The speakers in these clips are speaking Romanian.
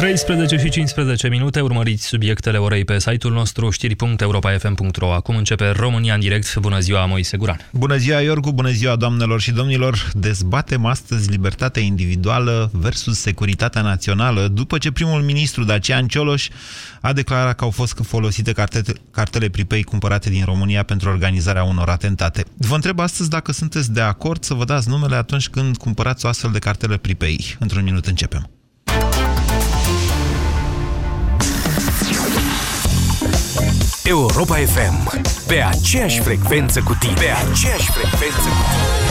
13 și 15 minute, urmăriți subiectele orei pe site-ul nostru știri.europa.fm.ro. Acum începe România în direct. Bună ziua, Moise Guran. Bună ziua, Iorgu, bună ziua, doamnelor și domnilor. Dezbatem astăzi libertatea individuală versus securitatea națională, după ce primul ministru Dacian Cioloș a declarat că au fost folosite cartele, cartele pripei cumpărate din România pentru organizarea unor atentate. Vă întreb astăzi dacă sunteți de acord să vă dați numele atunci când cumpărați o astfel de cartele pripei. Într-un minut începem. Europa FM. Pe aceeași frecvență cu tine. Pe aceeași frecvență cu tine.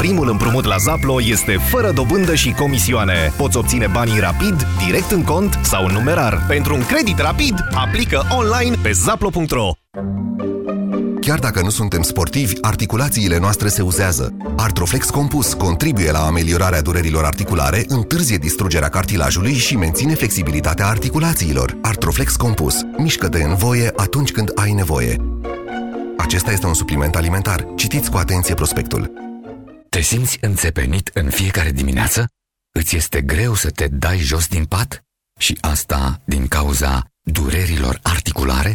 Primul împrumut la Zaplo este fără dobândă și comisioane. Poți obține banii rapid, direct în cont sau în numerar. Pentru un credit rapid, aplică online pe zaplo.ro. Chiar dacă nu suntem sportivi, articulațiile noastre se uzează. Artroflex Compus contribuie la ameliorarea durerilor articulare, întârzie distrugerea cartilajului și menține flexibilitatea articulațiilor. Artroflex Compus. Mișcă-te în voie atunci când ai nevoie. Acesta este un supliment alimentar. Citiți cu atenție prospectul. Te simți înțepenit în fiecare dimineață? Îți este greu să te dai jos din pat? Și asta din cauza durerilor articulare?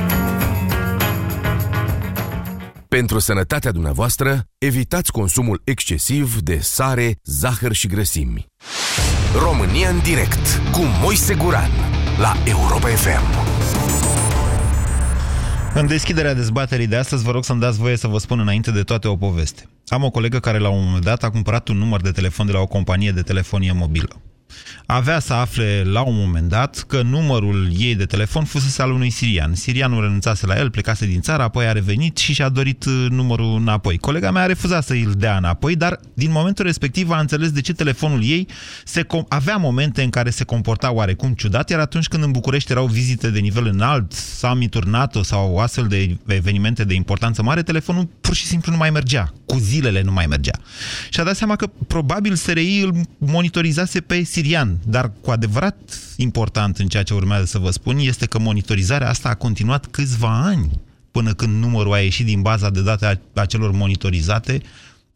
Pentru sănătatea dumneavoastră, evitați consumul excesiv de sare, zahăr și grăsimi. România în direct cu Moise Guran la Europa FM. În deschiderea dezbaterii de astăzi vă rog să-mi dați voie să vă spun înainte de toate o poveste. Am o colegă care la un moment dat a cumpărat un număr de telefon de la o companie de telefonie mobilă avea să afle la un moment dat că numărul ei de telefon fusese al unui sirian. Sirianul renunțase la el, plecase din țară, apoi a revenit și și-a dorit uh, numărul înapoi. Colega mea a refuzat să îl dea înapoi, dar din momentul respectiv a înțeles de ce telefonul ei se avea momente în care se comporta oarecum ciudat, iar atunci când în București erau vizite de nivel înalt, summituri NATO sau astfel de evenimente de importanță mare, telefonul pur și simplu nu mai mergea. Cu zilele nu mai mergea. Și a dat seama că probabil SRI îl monitorizase pe sirian dar cu adevărat important în ceea ce urmează să vă spun este că monitorizarea asta a continuat câțiva ani până când numărul a ieșit din baza de date a celor monitorizate,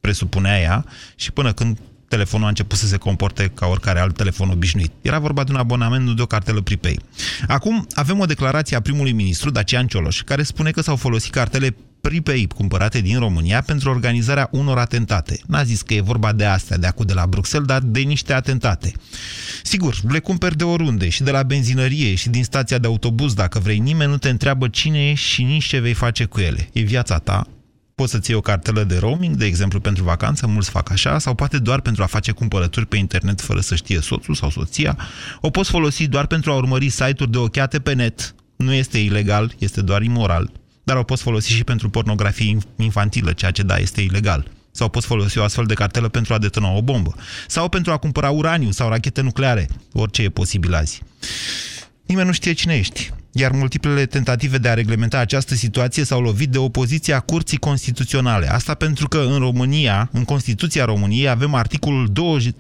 presupunea ea, și până când telefonul a început să se comporte ca oricare alt telefon obișnuit. Era vorba de un abonament, nu de o cartelă pripei. Acum avem o declarație a primului ministru, Dacian Cioloș, care spune că s-au folosit cartele prepaid cumpărate din România pentru organizarea unor atentate. N-a zis că e vorba de astea, de acum de la Bruxelles, dar de niște atentate. Sigur, le cumperi de oriunde, și de la benzinărie, și din stația de autobuz, dacă vrei. Nimeni nu te întreabă cine ești și nici ce vei face cu ele. E viața ta, poți să-ți iei o cartelă de roaming, de exemplu pentru vacanță, mulți fac așa, sau poate doar pentru a face cumpărături pe internet fără să știe soțul sau soția. O poți folosi doar pentru a urmări site-uri de ochiate pe net. Nu este ilegal, este doar imoral dar o poți folosi și pentru pornografie infantilă, ceea ce da, este ilegal. Sau poți folosi o astfel de cartelă pentru a detona o bombă. Sau pentru a cumpăra uraniu sau rachete nucleare. Orice e posibil azi. Nimeni nu știe cine ești. Iar multiplele tentative de a reglementa această situație s-au lovit de opoziția Curții Constituționale. Asta pentru că în România, în Constituția României, avem articolul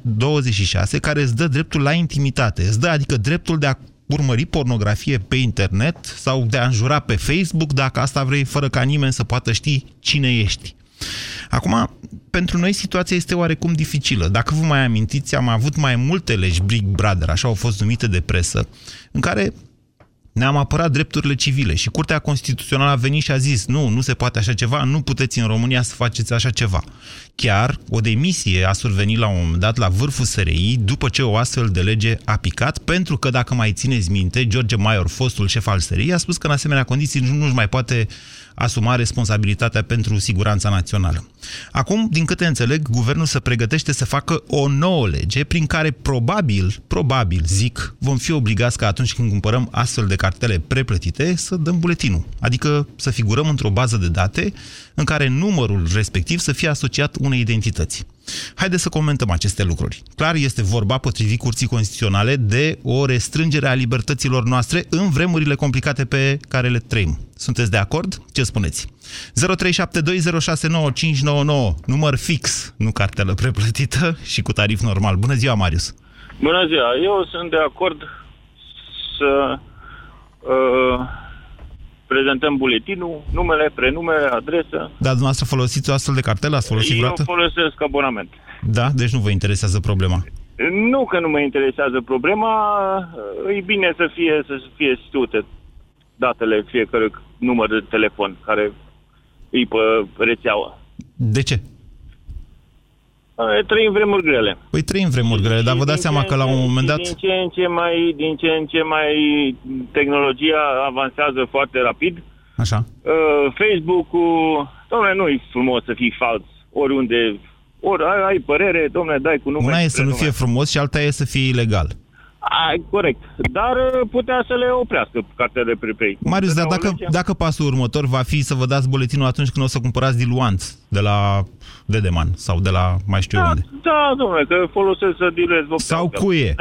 26 care îți dă dreptul la intimitate. Îți dă adică dreptul de a urmări pornografie pe internet sau de a înjura pe Facebook, dacă asta vrei, fără ca nimeni să poată ști cine ești. Acum, pentru noi situația este oarecum dificilă. Dacă vă mai amintiți, am avut mai multe legi Big Brother, așa au fost numite de presă, în care ne-am apărat drepturile civile și Curtea Constituțională a venit și a zis nu, nu se poate așa ceva, nu puteți în România să faceți așa ceva. Chiar o demisie a survenit la un moment dat la vârful SRI după ce o astfel de lege a picat, pentru că, dacă mai țineți minte, George Maior, fostul șef al SRI, a spus că în asemenea condiții nu-și mai poate asuma responsabilitatea pentru siguranța națională. Acum, din câte înțeleg, guvernul se pregătește să facă o nouă lege prin care probabil, probabil, zic, vom fi obligați ca atunci când cumpărăm astfel de cartele preplătite să dăm buletinul. Adică să figurăm într-o bază de date în care numărul respectiv să fie asociat unei identități. Haideți să comentăm aceste lucruri. Clar este vorba, potrivit Curții Constituționale, de o restrângere a libertăților noastre în vremurile complicate pe care le trăim. Sunteți de acord? Ce spuneți? 0372069599, număr fix, nu cartelă preplătită și cu tarif normal. Bună ziua, Marius! Bună ziua! Eu sunt de acord să uh, prezentăm buletinul, numele, prenumele, adresă. Dar dumneavoastră folosiți o astfel de cartelă? Ați folosit Eu vreodată? folosesc abonament. Da? Deci nu vă interesează problema. Nu că nu mă interesează problema, e bine să fie, să fie știute datele fiecărui număr de telefon care îi pe rețeaua. De ce? E, Trăim vremuri grele. Păi trăim vremuri grele, dar vă dați Din seama ce că la în un ce- moment dat... Din ce în ce mai, din ce în ce mai tehnologia avansează foarte rapid. Așa. Uh, Facebook-ul, domnule, nu e frumos să fii fals oriunde, ori ai, ai părere, domnule, dai cu numele. Una e și să nu fie prenume. frumos și alta e să fie ilegal. Ai, corect. Dar uh, putea să le oprească cartele prepaid. Marius, dar Dădeau dacă, legea. dacă pasul următor va fi să vă dați buletinul atunci când o să cumpărați diluant de la Dedeman sau de la mai știu eu Da, unde. da, domnule, că folosesc să diluez vopsea. Sau cuie.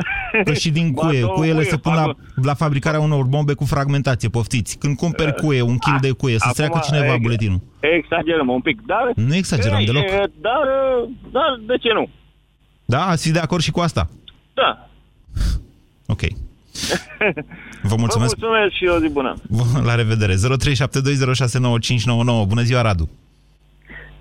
Că și din Ba, cuie. două Cuiele cuie se pun la, fac- la fabricarea unor bombe cu fragmentație, poftiți. Când cumperi cuie, un kil de cuie, să-ți Acum, treacă cineva e- buletinul. Exagerăm un pic, dar... Nu exagerăm e, deloc. e, Dar, uh, dar, de ce nu? Da? Ați fi de acord și cu asta? Da. Ok. Vă Vă mulțumesc. mulțumesc și o zi bună. La revedere. 0372069599. Bună ziua, Radu.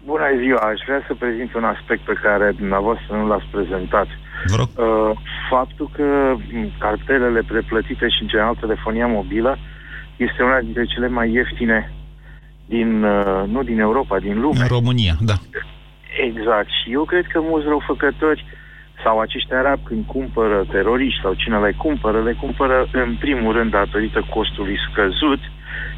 Bună ziua, aș vrea să prezint un aspect pe care dumneavoastră nu l-ați prezentat. Vă rog. Uh, faptul că m, cartelele preplătite și, în general, telefonia mobilă este una dintre cele mai ieftine din, uh, nu din Europa, din lume. În România, da. Exact. Și eu cred că mulți răufăcători sau acești arabi când cumpără teroriști sau cine le cumpără, le cumpără în primul rând datorită costului scăzut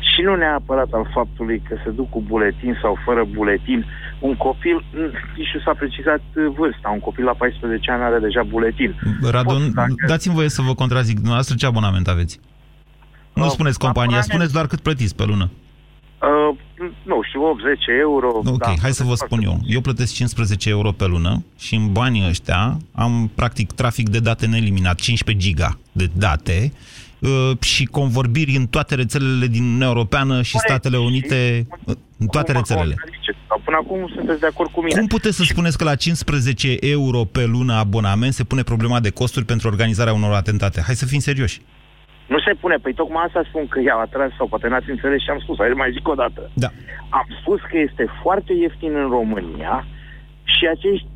și nu neapărat al faptului că se duc cu buletin sau fără buletin. Un copil, n- nici nu s-a precizat uh, vârsta, un copil la 14 ani are deja buletin. Radu, Pot, dacă- dați-mi voie să vă contrazic. Dumneavoastră ce abonament aveți? Nu Uh, spuneți compania, abonament- spuneți doar cât plătiți pe lună. Uh, nu știu, 80 euro. Ok, da, hai să vă spun eu. Eu plătesc 15 euro pe lună și în banii ăștia am practic trafic de date nelimitat, 15 giga de date uh, și convorbiri în toate rețelele din Uniunea Europeană și Corect. Statele Unite, uh, în toate Cum mă rețelele. contraziceți? Sau Până acum sunteți de acord cu mine. Cum puteți să spuneți că la 15 euro pe lună abonament se pune problema de costuri pentru organizarea unor atentate? Hai să fim serioși. Nu se pune. Păi tocmai asta spun că i-au atras sau poate n-ați înțeles și am spus. Hai mai zic o dată. Da. Am spus că este foarte ieftin în România și acești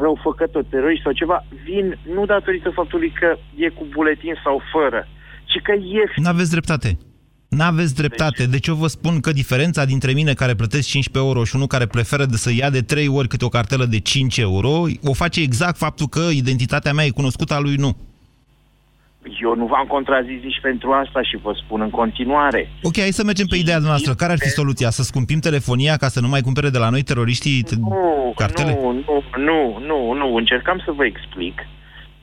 răufăcători, teroriști sau ceva, vin nu datorită faptului că e cu buletin sau fără, ci că e ieftin. N-aveți dreptate. N-aveți dreptate. Deci eu vă spun că diferența dintre mine care plătesc 15 euro și unul care preferă de să ia de 3 ori câte o cartelă de 5 euro, o face exact faptul că identitatea mea e cunoscută, a lui nu. Eu nu v-am contrazis nici pentru asta și vă spun în continuare. Ok, hai să mergem pe ideea noastră. Care ar fi soluția? Să scumpim telefonia ca să nu mai cumpere de la noi teroriștii t- Nu, cartele? nu, nu, nu, nu, nu. Încercam să vă explic.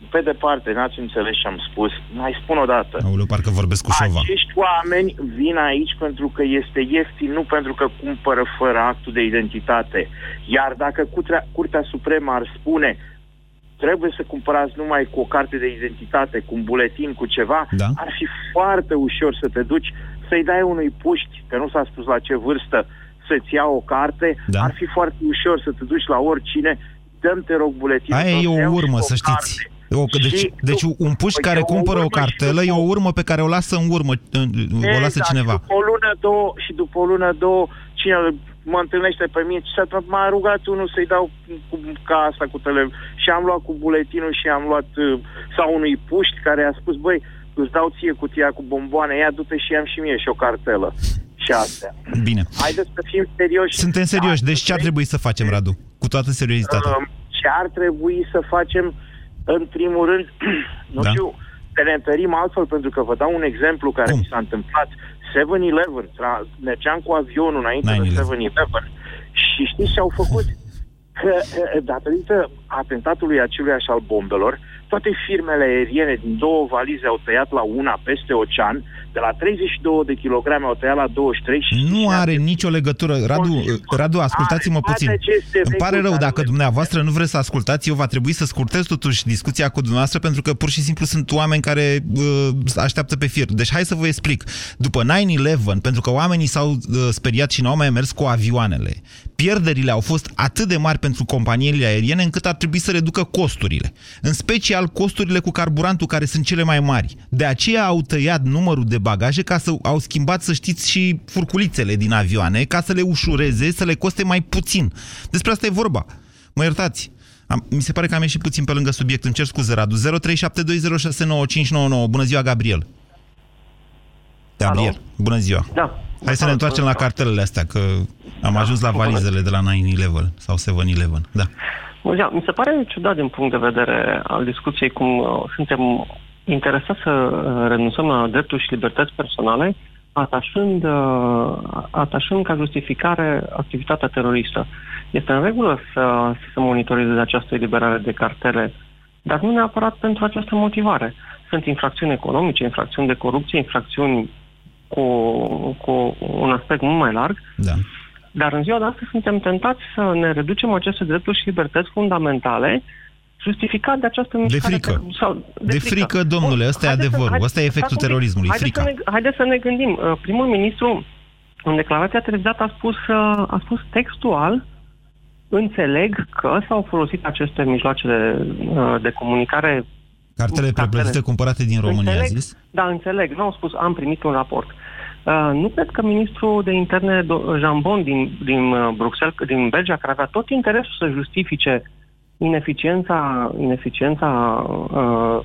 Pe departe, n-ați înțeles ce am spus. Mai spun o dată. Aoleu, parcă vorbesc cu șovan. Acești oameni vin aici pentru că este ieftin, nu pentru că cumpără fără actul de identitate. Iar dacă Curtea, Curtea Supremă ar spune trebuie să cumpărați numai cu o carte de identitate, cu un buletin, cu ceva, Da. ar fi foarte ușor să te duci să-i dai unui puști, că nu s-a spus la ce vârstă, să-ți ia o carte, Da. ar fi foarte ușor să te duci la oricine, dăm te rog buletinul. Aia tău, e să o iau și urmă, o să știți. carte. O, că deci, Și deci după- un puș Păi care e o cumpără o urmă și cartelă e după- o urmă pe care o lasă în urmă, o lasă Exact, cineva. Și după o lună, două, și după o lună, două, cine mă întâlnește pe mine, și s-a- m-a rugat unul să-i dau cu, ca asta cu tele și am luat cu buletinul și am luat uh, sau unui puști care a spus, băi, îți dau ție cutia cu bomboane, ia du-te și am și mie și o cartelă. Și astea. Bine. Haideți să fim serioși. Suntem serioși. Da, Deci ce ar trebui să facem, Radu? Cu toată seriozitatea. Um, ce ar trebui să facem, în primul rând, nu Da. știu, să ne întărim altfel, pentru că vă dau un exemplu care Cum? mi s-a întâmplat. 7-Eleven. Tra- mergeam cu avionul înainte 9/11. de 7-Eleven și știți ce au făcut? Că eh, datorită atentatului acelui și al bombelor, toate firmele aeriene din două valize au tăiat la una peste ocean, de la 32 de kilograme au tăiat la 23 și Nu are nicio legătură. Radu, Radu ascultați-mă Are puțin. toate aceste Îmi pare reguli rău, care dacă le- dumneavoastră nu vreți să ascultați, eu va trebui să scurtez totuși discuția cu dumneavoastră, pentru că pur și simplu sunt oameni care uh, așteaptă pe fir. Deci hai să vă explic. După 9-11, pentru că oamenii s-au uh, speriat și n-au mai mers cu avioanele, pierderile au fost atât de mari pentru companiile aeriene încât ar trebui să reducă costurile. În special costurile cu carburantul, care sunt cele mai mari. De aceea au tăiat numărul de bagaje ca să au schimbat, să știți, și furculițele din avioane, ca să le ușureze, să le coste mai puțin. Despre asta e vorba. Mă iertați. Am, mi se pare că am ieșit puțin pe lângă subiect. Îmi cer scuze, Radu. 0372069599. Bună ziua, Gabriel. Gabriel, Alo? bună ziua. Da. Hai să ne întoarcem la cartelele astea, că am ajuns la valizele de la 9-11 sau 7-11. Da. Bună ziua. Mi se pare ciudat din punct de vedere al discuției cum uh, suntem interesați să uh, renunțăm la drepturi și libertăți personale, atașând, uh, atașând ca justificare activitatea teroristă. Este în regulă să, să se monitorizeze această eliberare de cartele, dar nu neapărat pentru această motivare. Sunt infracțiuni economice, infracțiuni de corupție, infracțiuni cu, cu un aspect mult mai larg, Da. dar în ziua de astăzi suntem tentați să ne reducem aceste drepturi și libertăți fundamentale justificat de această mișcare. frică. Sau, De frică, domnule, ăsta e haideți să- adevărul, haide- ăsta e efectul stați un pic. terorismului, Haideți frica. Să ne, haideți să ne gândim. Uh, Primul ministru, în declarația televizată, a spus, uh, a spus textual înțeleg că s-au folosit aceste mijloace de, uh, de comunicare Cartele preplătite cumpărate din România, a Înțeleg, zis? Da, înțeleg. Nu au spus, am primit un raport. Uh, nu cred că ministrul de interne do- Jambon din, din uh, Bruxelles, din Belgia, care avea tot interesul să justifice ineficiența, ineficiența uh,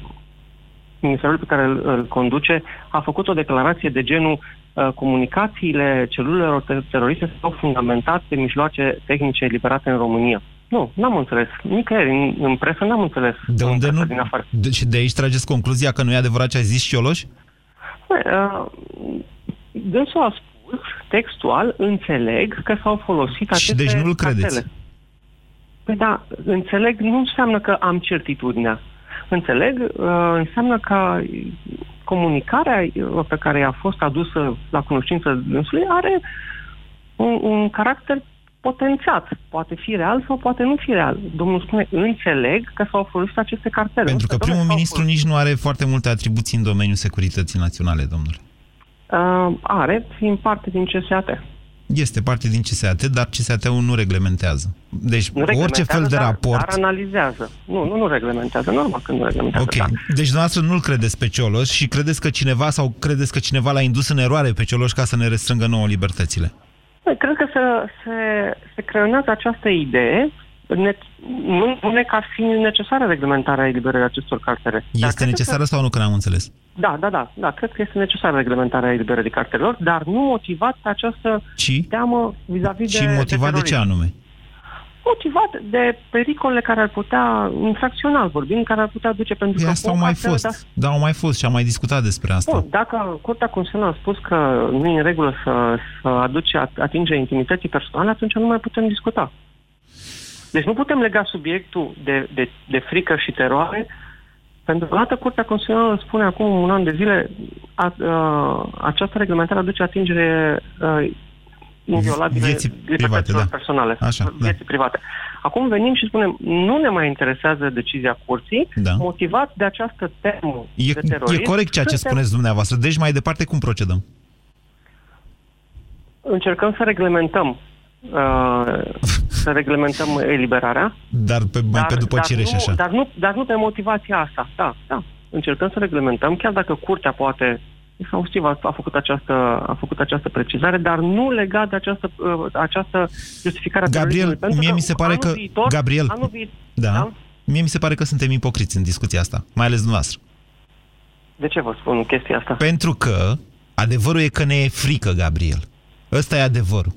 ministerului pe care îl, îl conduce, a făcut o declarație de genul uh, comunicațiile celulelor te- teroriste s-au fundamentat pe mijloace tehnice eliberate în România. Nu, n-am înțeles. Nicăieri în, în presă n-am înțeles. De în unde presă nu? Din afară. Deci de aici trageți concluzia că nu e adevărat ce a zis Cioloș? Băi, uh, Dânsul a spus textual, înțeleg că s-au folosit aceste deci nu-l cartele. Credeți? Păi da, înțeleg nu înseamnă că am certitudinea. Înțeleg uh, înseamnă că comunicarea uh, pe care a fost adusă la cunoștință dânsului are un, un caracter potențiat. Poate fi real sau poate nu fi real. Domnul spune, înțeleg că s-au folosit aceste cartele. Pentru Nu că spune, primul "Domnule, ministru nici nu are foarte multe atribuții în domeniul securității naționale, domnule. s-au folosit." Uh, are, fiind parte din CSAT. Este parte din CSAT, dar CSAT-ul nu reglementează. Deci Nu orice reglementează, fel de dar, raport... Dar analizează. Nu, nu, nu reglementează. Normal că nu reglementează. Ok, Da. deci dumneavoastră nu-l credeți pe Cioloș și credeți că cineva sau credeți că cineva l-a indus în eroare pe Cioloș ca să ne restrângă nouă libertățile? Păi, Cred că se, se, se creionează această idee ne, nu, nu ne că ar fi necesară reglementarea eliberării acestor cartele. Dar Este cred necesară Că, sau nu, că n-am înțeles? da, da, da, da. Cred că este necesară reglementarea eliberării cartelor, dar nu motivat pe această Ci? teamă vis-a-vis de Și motivat de, de ce terorism. anume? Motivat de pericolele care ar putea, infracțional vorbind, care ar putea duce pentru Păi că asta o au mai cartelă de- fost. Da, au mai fost și am mai discutat despre asta. Bun, dacă Curtea Constituțională a spus că nu e în regulă să, să aduce at- atingere intimității personale, atunci nu mai putem discuta. Deci nu putem lega subiectul de, de, de frică și teroare, pentru că dată Curtea Constituțională spune acum un an de zile a, a, această reglementare aduce atingere a, inviolabile Vieții private, libertăților da. personale, Așa, da. vieții private. Acum venim și spunem, nu ne mai interesează decizia curții, Da. motivat de această temă E, de terorism. e corect ceea ce suntem- spuneți dumneavoastră. Deci mai departe cum procedăm? încercăm să reglementăm uh, să reglementăm eliberarea. Dar pe, mai pe după Cireș nu, așa. Dar nu, dar nu pe motivația asta. Da, da. Încercăm să reglementăm, chiar dacă curtea poate exhaustiv a, a, făcut această, a făcut această precizare, dar nu legat de această, uh, această justificare a Gabriel, terorismului, pentru mie că mi se pare anul că... Viitor, Gabriel, anul vi- da, da? Mie mi se pare că suntem ipocriți în discuția asta, mai ales dumneavoastră. De ce vă spun chestia asta? Pentru că adevărul e că ne e frică, Gabriel. Ăsta e adevărul.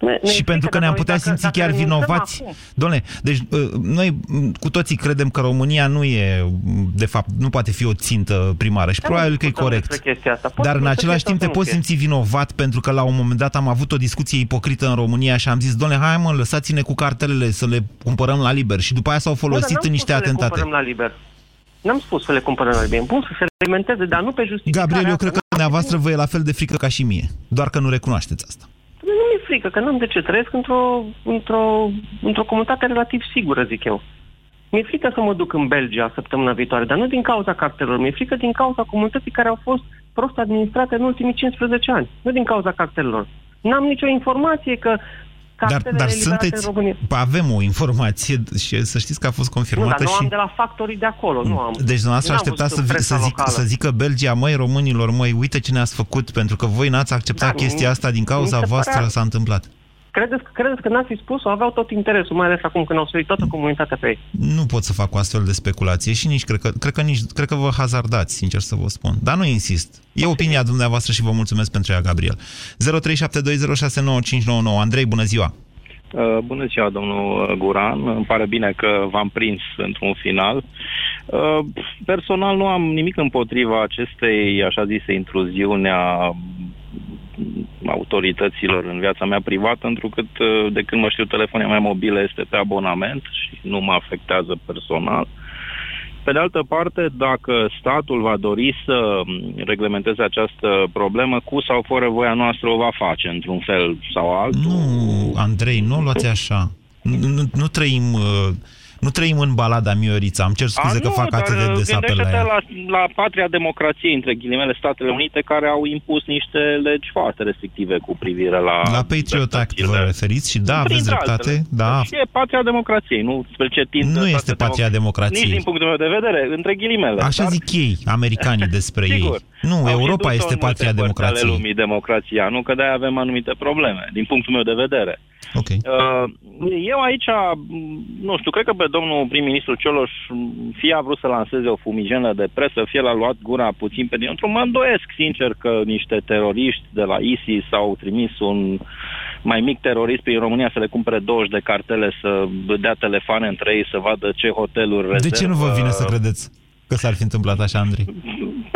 Ne, ne și pentru că ne-am putea dacă- simți dacă chiar renunțăm vinovați. acum- Domnule, deci uh, noi m, cu toții credem că România nu e, m, de fapt, nu poate fi o țintă primară și Dar nu probabil că e discutăm corect. despre chestia asta. Pot Dar în să același fie timp te sau să nu poți fie. simți vinovat pentru că la un moment dat am avut o discuție ipocrită în România și am zis, domnule, hai mă, lăsați-ne cu cartelele să le cumpărăm la liber. Și după aia s-au Bă, dar folosit n-am în spus niște să le atentate. cumpărăm la liber. N-am spus să le cumpărăm la liber. Îmi pun să se alimenteze, dar nu pe justificare. Gabriel, eu asta. cred că dumneavoastră vă e la fel de frică ca și mie. Doar că nu recunoașteți asta. Nu mi-e frică, că n-am de ce. Trăiesc într-o, într-o, într-o comunitate relativ sigură, zic eu. Mi-e frică să mă duc în Belgia săptămâna viitoare, dar nu din cauza cartelelor. Mi-e frică din cauza comunității care au fost prost administrate în ultimii 15 ani. Nu din cauza cartelelor. N-am nicio informație că Dar, cartelele dar eliberate sunteți... în România... Păi Avem o informație și să știți că a fost Nu, confirmată dar nu și... am de la factorii de acolo, nu am. Deci dumneavoastră N-am așteptați să, văzut în vi- să, presa zic, locală. să zică Belgia, măi, românilor, măi, uite ce ne-ați făcut, pentru că voi n-ați acceptat Da, chestia mi- asta din cauza mi se voastră părea- s-a întâmplat. Credeți, credeți că n-ați fi spus-o? Aveau tot interesul, mai ales acum când au suit toată comunitatea pe ei. Nu pot să fac o astfel de speculație și nici cred că, cred că, nici, cred că vă hazardați, sincer să vă spun. Dar nu insist. E opinia dumneavoastră și vă mulțumesc pentru ea, Gabriel. 0372069599. Andrei, bună ziua! Uh, Bună ziua, domnul Guran. Îmi pare bine că v-am prins într-un final. Uh, Personal nu am nimic împotriva acestei, așa zise, intruziuni a autorităților în viața mea privată, întrucât uh, de când mă știu telefonia mea mobilă este pe abonament și nu mă afectează personal. Pe de altă parte, dacă statul va dori să m, reglementeze această problemă, cu sau fără voia noastră o va face, într-un fel sau altul. Nu, Andrei, nu o luați așa. Nu, nu, nu trăim... uh, Nu trăim în balada Miorița. Am cer scuze A, că nu, fac dar atât de des apel la gândește-te ea. la, la patria democrației, între ghilimele, Statele Unite, care au impus niște legi foarte restrictive cu privire la... La Patriot Act vă referiți și da, aveți Printre dreptate. altele. Da, Și e patria democrației, nu spre ce tind Nu toate este patria democ- democrației. Nici din punctul meu de vedere, între ghilimele. Așa dar- zic ei, americanii despre ei. Sigur. Nu, Au și Europa dus-o este în multe patria părți ale democrației. lumii, democrația, nu? Că de-aia avem anumite probleme, din punctul meu de vedere. Ok. Uh, Eu aici, m, nu știu, cred că pe domnul prim-ministru Cioloș m, fie a vrut să lanseze o fumigenă de presă, fie l-a luat gura puțin pe dinăuntru. Mă îndoiesc, sincer, că niște teroriști de la ISIS au trimis un mai mic terorist prin România să le cumpere 20 de cartele, să dea telefoane între ei, să vadă ce hoteluri rezervă. De ce nu vă vine să credeți că s-ar fi întâmplat așa, Andrei?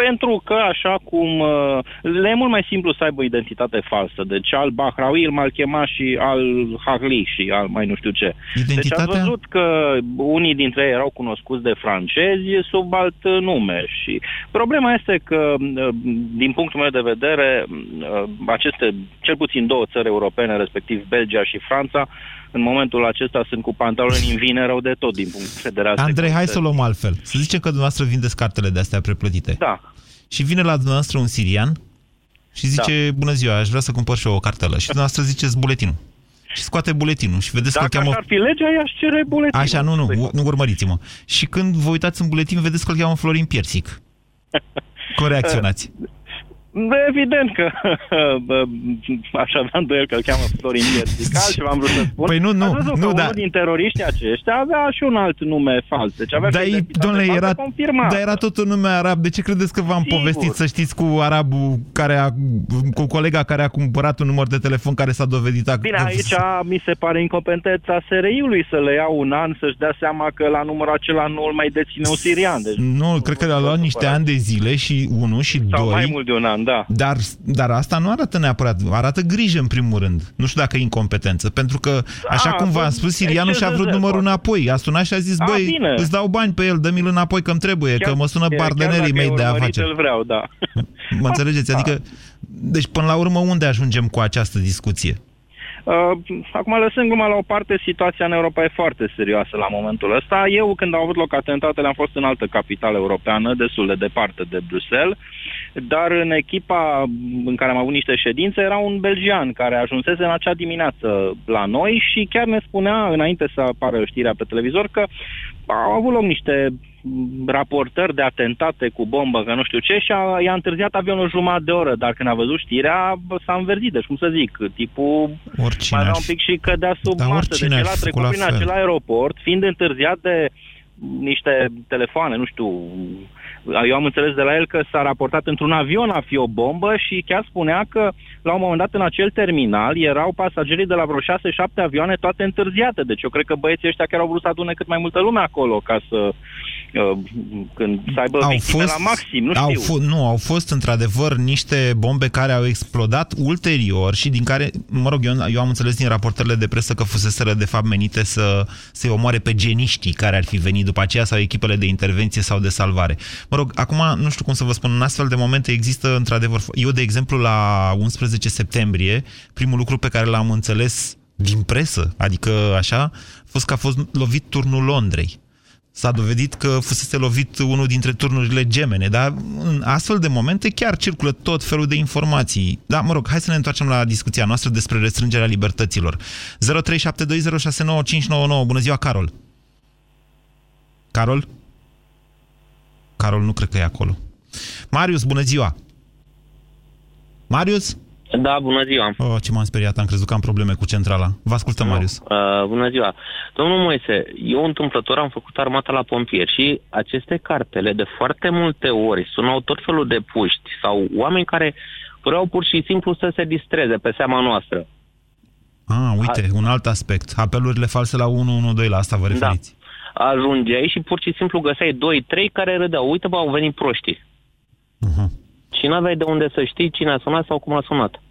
Pentru că, așa cum uh, le e mult mai simplu să aibă identitate falsă. Deci al Bahraui, al chema și al Harli și al mai nu știu ce. Deci Identitatea? ați văzut că unii dintre ei erau cunoscuți de francezi sub alt uh, nume și problema este că, uh, din punctul meu de vedere, uh, aceste, cel puțin două țări europene, respectiv Belgia și Franța, în momentul acesta sunt cu pantaloni în vine rău de tot din punct de vedere al Andrei, hai să o securității. luăm altfel. Să zicem că dumneavoastră vindeți cartele de astea preplătite. Da. Și vine la dumneavoastră un sirian și zice, Da. bună ziua, aș vrea să cumpăr și eu o cartelă. Și dumneavoastră ziceți buletinul. Și scoate buletinul și vedeți Dacă că îl cheamă... așa ar fi legea, i-aș cere buletinul. Așa, nu, nu, nu urmăriți-mă. Și când vă uitați în buletin, vedeți că îl cheamă Florin Piersic. Cum reacționați? Bă, Evident că bă, aș avea îndoiel că îl cheamă Florin Piersic. Altceva am vrut să spun. Păi nu, nu, Ați văzut nu, că da. unul din teroriștii aceștia avea și un alt nume fals. Deci avea Dar, și o ei, identitate domnule, falsă era, confirmată. dar era tot un nume arab. De ce credeți că v-am Sigur. povestit, să știți, cu arabul care a, cu colega care a cumpărat un număr de telefon care s-a dovedit a... Bine, aici mi se pare incompetența SRI-ului să le ia un an să-și dea seama că la numărul acela nu îl mai deține un sirian. Deci, Nu, cred că le-a luat niște ani de zile și unul și sau doi. mai mult de un an, da. Dar, dar asta nu arată neapărat, arată grijă în primul rând. Nu știu dacă e incompetență, pentru că, așa A, cum v-am bun, spus, sirianul exces și-a de vrut zel, numărul poate. înapoi. A sunat și a zis, A, băi, bine. îți dau bani pe el, dă-mi-l înapoi că-mi trebuie, că mă sună chiar partenerii dacă e mei de urmărit, afaceri. Îl vreau, da. Mă înțelegeți? Adică, deci până la urmă unde ajungem cu această discuție? Uh, acum, lăsând gluma la o parte, situația în Europa e foarte serioasă la momentul ăsta. Eu, când au avut loc atentatele, am fost în altă capitală europeană, destul de departe de Bruxelles, dar în echipa în care am avut niște ședințe era un belgian care ajunsese în acea dimineață la noi și chiar ne spunea, înainte să apară știrea pe televizor, că au avut loc niște m, raportări de atentate cu bombă, că nu știu ce, și a, i-a întârziat avionul jumătate de oră, dar când a văzut știrea, bă, s-a înverzit, deci cum să zic, tipul Oricine mai avea aș un pic și cădea sub Dar masă, oricine deci el aș a fi trecut făcut prin la fel. acel aeroport, fiind întârziat de niște telefoane, nu știu, eu am înțeles de la el că s-a raportat într-un avion a fi o bombă și chiar spunea că la un moment dat în acel terminal erau pasagerii de la vreo 6-7 avioane toate întârziate. Deci eu cred că băieții ăștia chiar au vrut să adune cât mai multă lume acolo ca să uh, când să aibă au fost, la maxim, nu au știu. F- nu, au fost într-adevăr niște bombe care au explodat ulterior și din care, mă rog, eu, eu am înțeles din raportările de presă că fuseseră de fapt menite să se omoare pe geniștii care ar fi venit după aceea sau echipele de intervenție sau de salvare. Mă rog, acum nu știu cum să vă spun, în astfel de momente există într-adevăr... Eu, de exemplu, la 11 septembrie, primul lucru pe care l-am înțeles din presă, adică așa, a fost că a fost lovit turnul Londrei. S-a dovedit că fusese lovit unul dintre turnurile gemene, dar în astfel de momente chiar circulă tot felul de informații. Da, mă rog, hai să ne întoarcem la discuția noastră despre restrângerea libertăților. 0372069599. Bună ziua, Carol! Carol? Carol nu cred că e acolo. Marius, bună ziua! Marius? Da, bună ziua. Oh, ce m-am speriat, am crezut că am probleme cu centrala. Vă ascultăm, Marius. Uh, bună ziua. Domnul Moise, eu întâmplător am făcut armata la pompieri și aceste cartele de foarte multe ori sunau tot felul de puști sau oameni care vreau pur și simplu să se distreze pe seama noastră. Ah, uite, un alt aspect. Apelurile false la 112, la asta vă referiți. Da. Ajungeai și pur și simplu găseai 2-3 care râdeau. Uite, bă, au venit proștii. Uh-huh. Și n-aveai de unde să știi cine a sunat sau cum a sunat.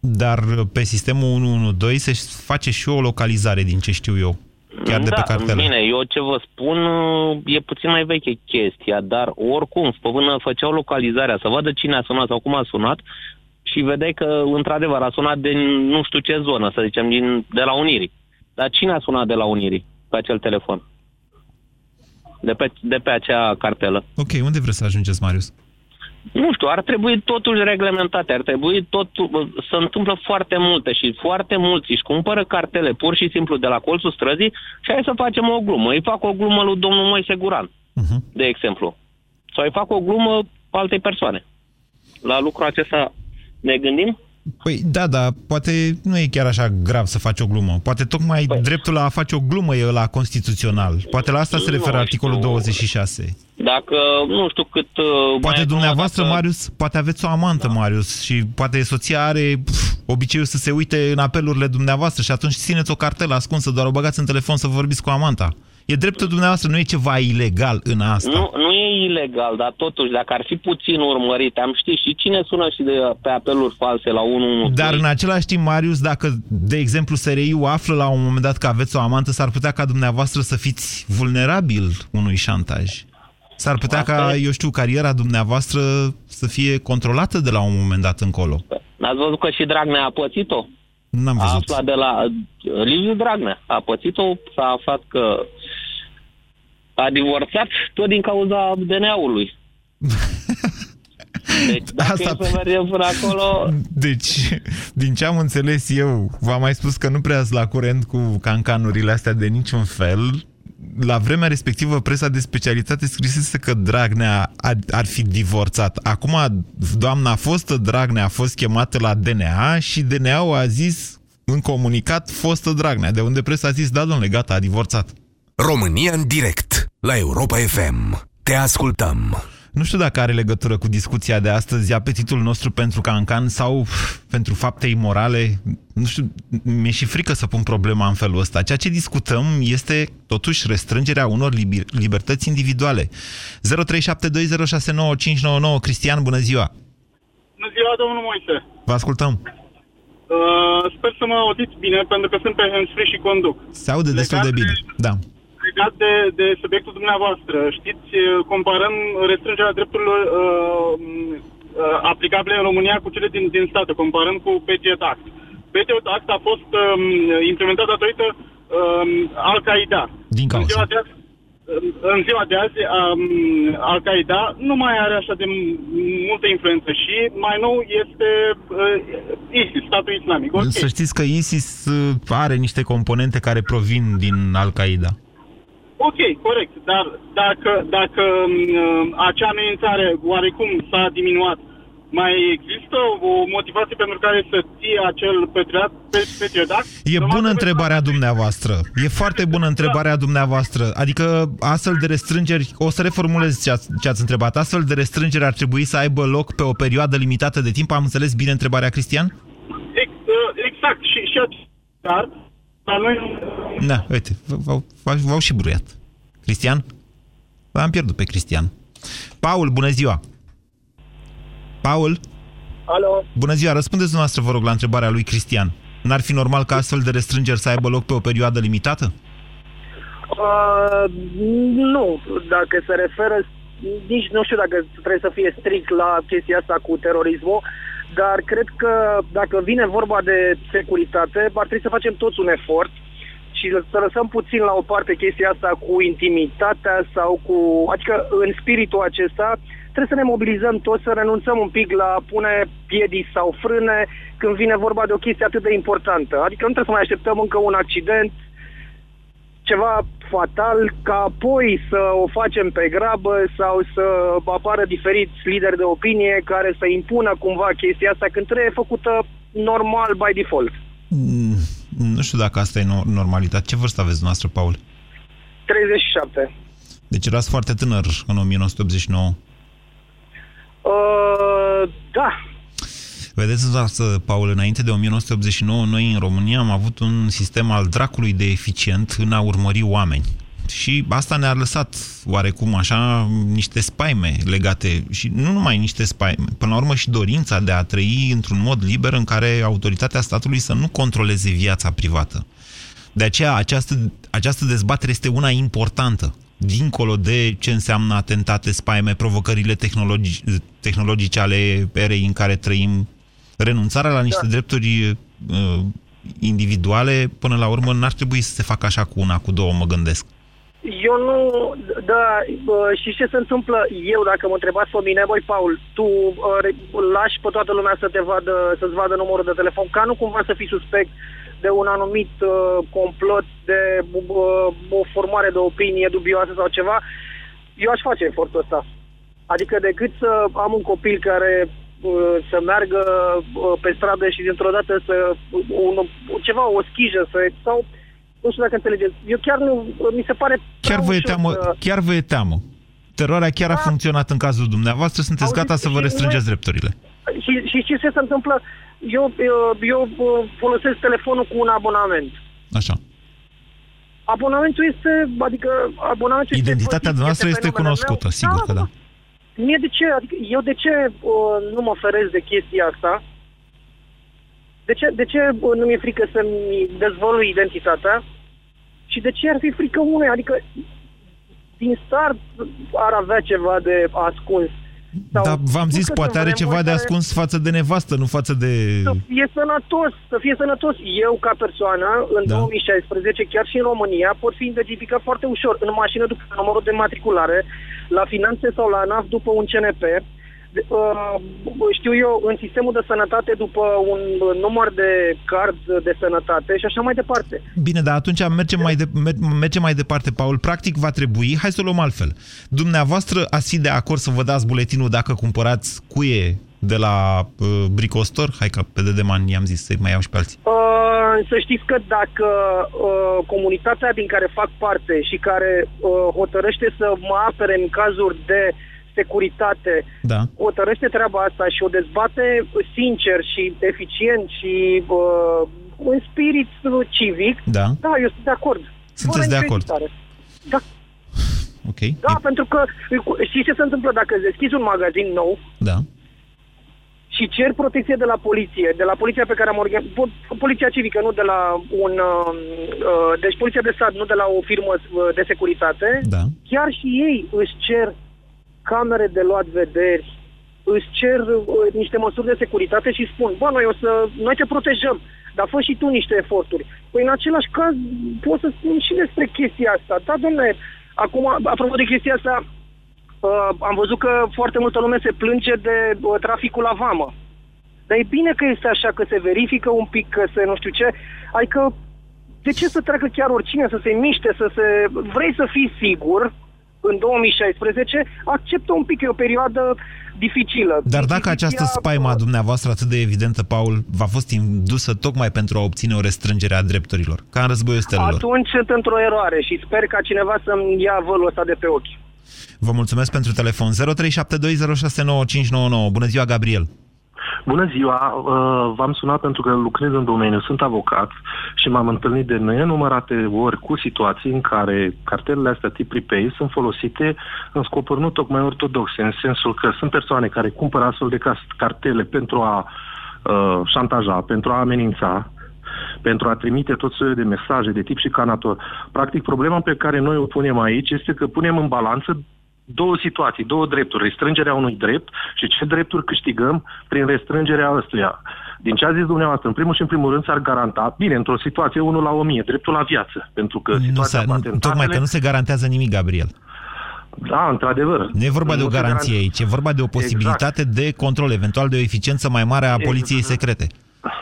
Dar pe sistemul 112 se face și o localizare, din ce știu eu. Chiar de da, pe cartelă. bine, eu ce vă spun e puțin mai veche chestia, dar oricum, până făceau localizarea, să vadă cine a sunat sau cum a sunat și vedeai că, într-adevăr, a sunat din nu știu ce zonă, să zicem, din, de la Unirii. Dar cine a sunat de la Unirii pe acel telefon? De pe, de pe acea cartelă. Ok, unde vreți să ajungeți, Marius? nu știu, ar trebui totul reglementate, ar trebui tot, să întâmplă foarte multe și foarte mulți își cumpără cartele pur și simplu de la colțul străzii și hai să facem o glumă. Îi fac o glumă lui domnul Moise Guran, uh-huh. de exemplu. Sau îi fac o glumă altei persoane. La lucrul acesta ne gândim? Păi da, dar poate nu e chiar așa grav să faci o glumă. Poate tocmai păi. dreptul la a face o glumă e la constituțional. Poate la asta se referă articolul 26. Dacă, nu știu cât... Uh, poate dumneavoastră, dacă... Marius, poate aveți o amantă, da. Marius, și poate soția are pf, obiceiul să se uite în apelurile dumneavoastră și atunci țineți o cartelă ascunsă, doar o băgați în telefon să vorbiți cu amanta. E dreptul dumneavoastră, nu e ceva ilegal în asta. Nu, nu e ilegal, dar totuși, dacă ar fi puțin urmărit, am ști și cine sună și de, pe apeluri false la 112. Dar în același timp, Marius, dacă, de exemplu, SRI-ul află la un moment dat că aveți o amantă, s-ar putea ca dumneavoastră să fiți vulnerabil unui șantaj. S-ar putea Asta ca, e... eu știu, cariera dumneavoastră să fie controlată de la un moment dat încolo. N-ați văzut că și Dragnea a pățit-o? N-am văzut. A aflat de la Liviu Dragnea. A pățit-o, s-a aflat că a divorțat tot din cauza DNA-ului. Deci, dacă Asta... e să mergem până acolo... Deci, din ce am înțeles eu, v-am mai spus că nu prea la curent cu cancanurile astea de niciun fel. La vremea respectivă, presa de specialitate scrisese că Dragnea ar, ar fi divorțat. Acum, doamna fostă Dragnea a fost chemată la DNA și DNA-ul a zis în comunicat fostă Dragnea, de unde presa a zis, da, domnule, gata, a divorțat. România în direct la Europa FM. Te ascultăm. Nu știu dacă are legătură cu discuția de astăzi, apetitul nostru pentru cancan sau pentru fapte imorale. Nu știu, mi-e și frică să pun problema în felul ăsta. Ceea ce discutăm este totuși restrângerea unor liber libertăți individuale. 0372069599 Cristian, bună ziua! Bună ziua, domnul Moise! Vă ascultăm! Uh, sper să mă auziți bine, pentru că sunt pe handsfree și conduc. Se aude destul de bine, da legat de, de subiectul dumneavoastră, știți, comparăm restrângerea drepturilor uh, uh, aplicabile în România cu cele din, din state, comparăm cu Patriot Act. Patriot Act a fost um, implementat datorită um, Al-Qaeda. Din cauza. În ziua de azi, în ziua de azi um, Al-Qaeda nu mai are așa de multă influență și mai nou este uh, ISIS, statul islamic. Okay. Să știți că ISIS uh, are niște componente care provin din Al-Qaeda. Ok, corect, dar dacă, dacă uh, acea amenințare oarecum s-a diminuat, mai există o motivație pentru care să ții acel Patriot, Patriot Act? E bună întrebarea dumneavoastră. E foarte bună întrebarea dumneavoastră. Adică astfel de restrângeri, o să reformulez ce ați, ce ați întrebat, astfel de restrângeri ar trebui să aibă loc pe o perioadă limitată de timp? Am înțeles bine întrebarea, Cristian? Ex, uh, exact. Și, și dar la noi... Da, uite, v-au și bruiat. Cristian? Am pierdut pe Cristian. Paul, bună ziua! Paul? Alo? Bună ziua, răspundeți dumneavoastră, vă rog, la întrebarea lui Cristian. N-ar fi normal ca astfel de restrângeri să aibă loc pe o perioadă limitată? Uh, nu, dacă se referă, nici nu știu dacă trebuie să fie strict la chestia asta cu terorismul, dar cred că dacă vine vorba de securitate, ar trebui să facem toți un efort și să lăsăm puțin la o parte chestia asta cu intimitatea sau cu... Adică în spiritul acesta trebuie să ne mobilizăm toți, să renunțăm un pic la pune piedii sau frâne când vine vorba de o chestie atât de importantă. Adică nu trebuie să mai așteptăm încă un accident, ceva fatal, ca apoi să o facem pe grabă sau să apară diferiți lideri de opinie care să impună cumva chestia asta când trebuie făcută normal by default. Mm, nu știu dacă asta e normalitate. Ce vârstă aveți dumneavoastră, Paul? 37. Deci erați foarte tânăr în 1989. Uh, da. Vedeți, Paul, înainte de 1989, noi în România am avut un sistem al dracului de eficient în a urmări oameni. Și asta ne-a lăsat oarecum așa niște spaime legate și nu numai niște spaime, până la urmă și dorința de a trăi într-un mod liber în care autoritatea statului să nu controleze viața privată. De aceea această, această dezbatere este una importantă dincolo de ce înseamnă atentate, spaime, provocările tehnologi tehnologice ale erei în care trăim, renunțarea la niște da. drepturi uh, individuale, până la urmă, n-ar trebui să se facă așa cu una, cu două, mă gândesc. Eu nu, da, și ce se întâmplă eu, dacă mă întrebați pe mine, băi, Paul, tu uh, lași pe toată lumea să te vadă, să-ți vadă numărul de telefon, ca nu cumva să fii suspect de un anumit uh, complot, de uh, o formare de opinie dubioasă sau ceva, eu aș face efortul ăsta. Adică decât să am un copil care uh, să meargă uh, pe stradă și dintr-o dată să un, ceva, o schijă să, sau nu știu dacă înțelegeți. Eu chiar nu, mi se pare Chiar vă e teamă, să... chiar vă e teamă. Teroarea chiar da. a funcționat în cazul dumneavoastră, sunteți Auzi, gata să vă restrângeți noi... drepturile. Și, și ce se întâmplă? eu, eu, eu folosesc telefonul cu un abonament. Așa. Abonamentul este, adică abonamentul Identitatea este noastră este cunoscută, meu. sigur da, că da. Mie de ce, adică eu de ce uh, nu mă ferez de chestia asta? De ce, de ce uh, nu mi-e frică să-mi dezvălui identitatea? Și de ce ar fi frică unui? Adică din start ar avea ceva de ascuns. Dar v-am zis, poate are ceva de ascuns care... față de nevastă, nu față de... Să fie sănătos, să fie sănătos. Eu, ca persoană, în da. 2016, chiar și în România, pot fi identificat foarte ușor în mașină după numărul de matriculare, la finanțe sau la ANAF după un CNP, Uh, știu eu, în sistemul de sănătate după un număr de card de sănătate și așa mai departe. Bine, dar atunci mergem mai, de, mergem mai departe, Paul. Practic va trebui, hai să o luăm altfel. Dumneavoastră ați fi de acord să vă dați buletinul dacă cumpărați cuie de la uh, Bricostor? Hai că pe Dedeman i-am zis să mai iau și pe alții. Uh, să știți că dacă uh, comunitatea din care fac parte și care uh, hotărăște să mă apere în cazuri de uh, securitate da. hotărăște treaba asta și o dezbate sincer și eficient și uh, în spirit civic, da, da eu sunt de acord. Sunteți de acord? Da. Ok. Da, e... pentru că știți ce se întâmplă dacă deschizi un magazin nou da. Și cer protecție de la poliție, de la poliția pe care am organizat, poliția civică, nu de la un... Uh, uh, deci poliția de stat, nu de la o firmă uh, de securitate, da. chiar și ei își cer camere de luat vederi, îți cer uh, niște măsuri de securitate și spun, bă, noi o să, noi te protejăm, dar fă și tu niște eforturi. Păi în același caz pot să spun și despre chestia asta. Da, domnule, acum, apropo de chestia asta, uh, am văzut că foarte multă lume se plânge de uh, traficul la vamă. Dar e bine că este așa, că se verifică un pic, că se nu știu ce. Adică, de ce să treacă chiar oricine, să se miște, să se... Vrei să fii sigur, în 2016, acceptă un pic, e o perioadă dificilă. Dar dacă această spaima a dumneavoastră atât de evidentă, Paul, v-a fost indusă tocmai pentru a obține o restrângere a drepturilor, ca în războiul stelelor. Atunci sunt într-o eroare și sper ca cineva să-mi ia vălul ăsta de pe ochi. Vă mulțumesc pentru telefon. 0372069599. Bună ziua, Gabriel! Bună ziua! Uh, v-am sunat pentru că lucrez în domeniu, sunt avocat și m-am întâlnit de nenumărate ori cu situații în care cartelele astea tip prepay sunt folosite în scopuri nu tocmai ortodoxe, în sensul că sunt persoane care cumpără astfel de cartele pentru a uh, șantaja, pentru a amenința, pentru a trimite tot soiul de mesaje de tip și canator. Practic, problema pe care noi o punem aici este că punem în balanță două situații, două drepturi, restrângerea unui drept și ce drepturi câștigăm prin restrângerea ăstuia. Din ce a zis dumneavoastră, în primul și în primul rând s-ar garanta, bine, într-o situație 1 la 1000, dreptul la viață, pentru că nu situația patentatele... Tocmai că nu se garantează nimic, Gabriel. Da, într-adevăr. Nu e vorba nu de o garanție aici, e vorba de o posibilitate exact. de control, eventual de o eficiență mai mare a exact. poliției secrete.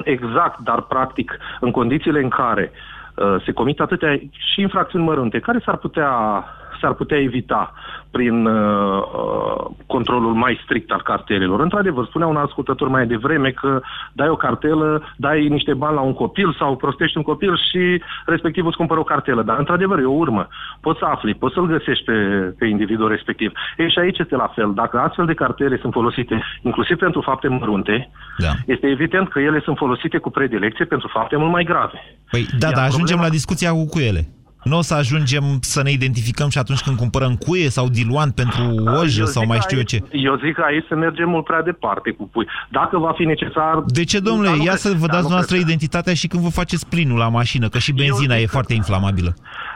Exact, dar practic, în condițiile în care uh, se comit atâtea și infracțiuni mărunte, care s-ar putea s-ar putea evita prin uh, uh, controlul mai strict al cartelelor. Într-adevăr, spunea un ascultător mai devreme că dai o cartelă, dai niște bani la un copil sau prostești un copil și respectiv îți cumpără o cartelă. Dar, într-adevăr, e o urmă. Poți să afli, poți să-l găsești pe, pe individul respectiv. Ei, și aici este la fel. Dacă astfel de cartele sunt folosite inclusiv pentru fapte mărunte, da. este evident că ele sunt folosite cu predilecție pentru fapte mult mai grave. Păi, da, dar ajungem problema... la discuția cu, cu ele. Nu o să ajungem să ne identificăm și atunci când cumpărăm cuie sau diluant pentru ojă sau mai știu eu ce. Eu zic că aici să mergem mult prea departe cu pui. Dacă va fi necesar... De ce, domnule? Ia să vă dați noastră identitatea și când vă faceți plinul la mașină, că și benzina e foarte inflamabilă. Uh,